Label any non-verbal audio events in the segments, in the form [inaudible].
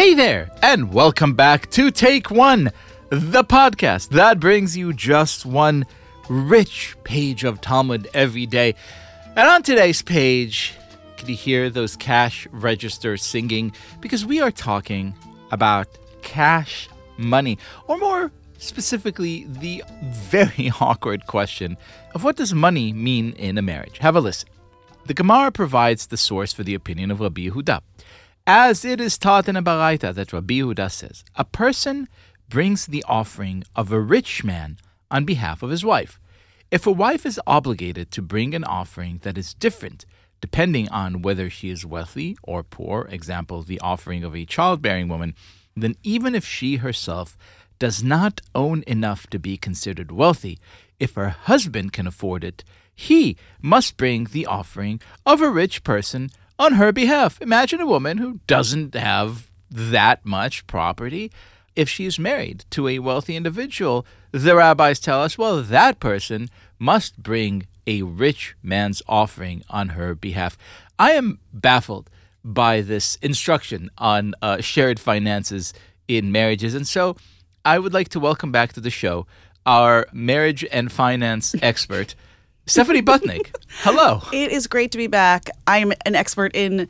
Hey there, and welcome back to Take One, the podcast that brings you just one rich page of Talmud every day. And on today's page, can you hear those cash registers singing? Because we are talking about cash money, or more specifically, the very [laughs] awkward question of what does money mean in a marriage? Have a listen. The Gemara provides the source for the opinion of Rabbi Yehuda. As it is taught in a Baraita that Rabbi Yehuda says, a person brings the offering of a rich man on behalf of his wife. If a wife is obligated to bring an offering that is different depending on whether she is wealthy or poor, example, the offering of a childbearing woman, then even if she herself does not own enough to be considered wealthy, if her husband can afford it, he must bring the offering of a rich person on her behalf. Imagine a woman who doesn't have that much property. If she's married to a wealthy individual, the rabbis tell us, well, that person must bring a rich man's offering on her behalf. I am baffled by this instruction on uh, shared finances in marriages. And so I would like to welcome back to the show our marriage and finance [laughs] expert, Stephanie Butnick. Hello. It is great to be back. I'm an expert in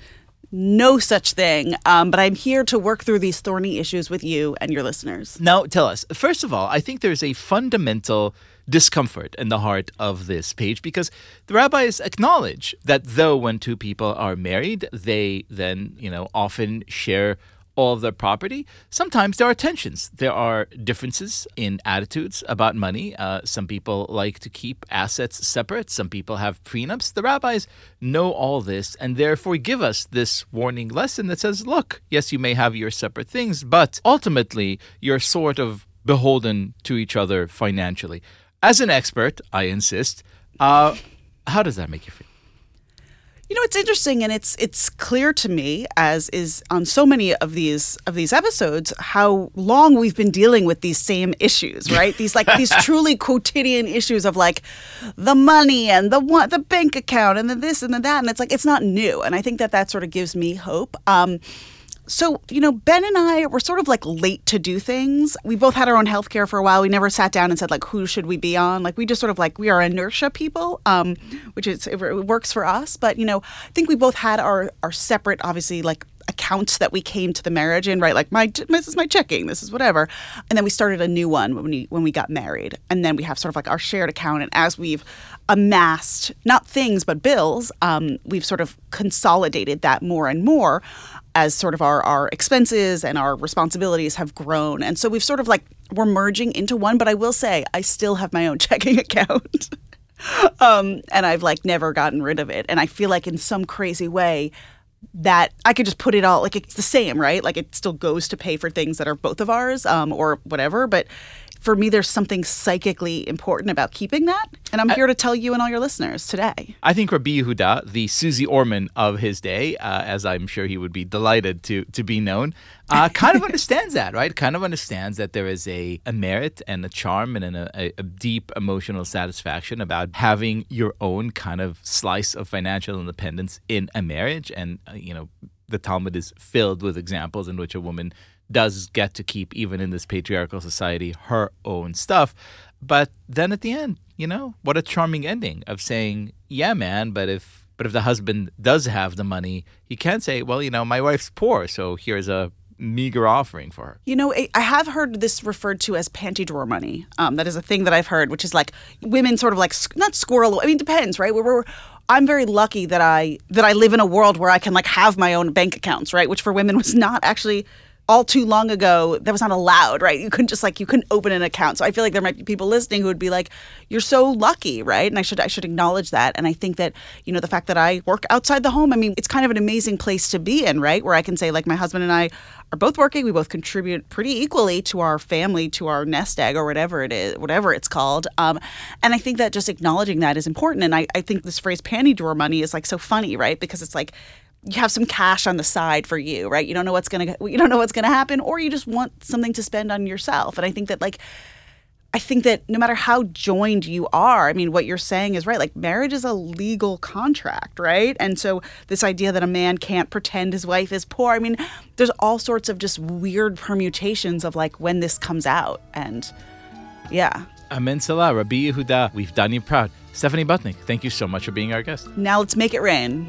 no such thing, um, but I'm here to work through these thorny issues with you and your listeners. Now, tell us. First of all, I think there's a fundamental discomfort in the heart of this page because the rabbis acknowledge that though when two people are married, they then, you know, often share all of their property. Sometimes there are tensions. There are differences in attitudes about money. Uh, some people like to keep assets separate. Some people have prenups. The rabbis know all this and therefore give us this warning lesson that says, look, yes, you may have your separate things, but ultimately you're sort of beholden to each other financially. As an expert, I insist, uh, how does that make you feel? You know, it's interesting, and it's it's clear to me, as is on so many of these of these episodes, how long we've been dealing with these same issues, right? these like these truly quotidian issues of like the money and the one the bank account and the this and the that, and it's like it's not new, and I think that that sort of gives me hope. Um, so, you know, Ben and I were sort of like late to do things. We both had our own healthcare for a while. We never sat down and said like who should we be on? Like we just sort of like we are inertia people, um, which is it works for us. But you know, I think we both had our our separate, obviously like accounts that we came to the marriage in, right? Like my this is my checking, this is whatever, and then we started a new one when we when we got married, and then we have sort of like our shared account. And as we've amassed not things but bills, um, we've sort of consolidated that more and more as sort of our, our expenses and our responsibilities have grown. And so we've sort of like, we're merging into one. But I will say, I still have my own [laughs] checking account. [laughs] um, and I've like never gotten rid of it. And I feel like in some crazy way, that I could just put it all like it's the same, right? Like it still goes to pay for things that are both of ours, um, or whatever. But for me, there's something psychically important about keeping that. And I'm here to tell you and all your listeners today. I think Rabbi Yehuda, the Susie Orman of his day, uh, as I'm sure he would be delighted to, to be known, uh, [laughs] kind of understands that, right? Kind of understands that there is a, a merit and a charm and a, a deep emotional satisfaction about having your own kind of slice of financial independence in a marriage. And, uh, you know, the Talmud is filled with examples in which a woman does get to keep, even in this patriarchal society, her own stuff. But then at the end, you know, what a charming ending of saying, "Yeah, man, but if but if the husband does have the money, he can say, well, you know, my wife's poor, so here's a meager offering for her. You know, I have heard this referred to as panty drawer money. Um, that is a thing that I've heard, which is like women sort of like not squirrel. I mean, depends, right? We're, we're I'm very lucky that I that I live in a world where I can like have my own bank accounts, right? Which for women was not actually all too long ago that was not allowed, right? You couldn't just like you couldn't open an account. So I feel like there might be people listening who would be like, "You're so lucky," right? And I should I should acknowledge that. And I think that you know the fact that I work outside the home, I mean, it's kind of an amazing place to be in, right? Where I can say like my husband and I are both working. We both contribute pretty equally to our family, to our nest egg, or whatever it is, whatever it's called. Um, and I think that just acknowledging that is important. And I, I think this phrase "panty drawer money" is like so funny, right? Because it's like you have some cash on the side for you, right? You don't know what's gonna you don't know what's gonna happen, or you just want something to spend on yourself. And I think that like I think that no matter how joined you are, I mean, what you're saying is right. Like, marriage is a legal contract, right? And so, this idea that a man can't pretend his wife is poor, I mean, there's all sorts of just weird permutations of like when this comes out. And yeah. Amen Selah, Rabbi Yehuda, we've done you proud. Stephanie Butnick, thank you so much for being our guest. Now let's make it rain.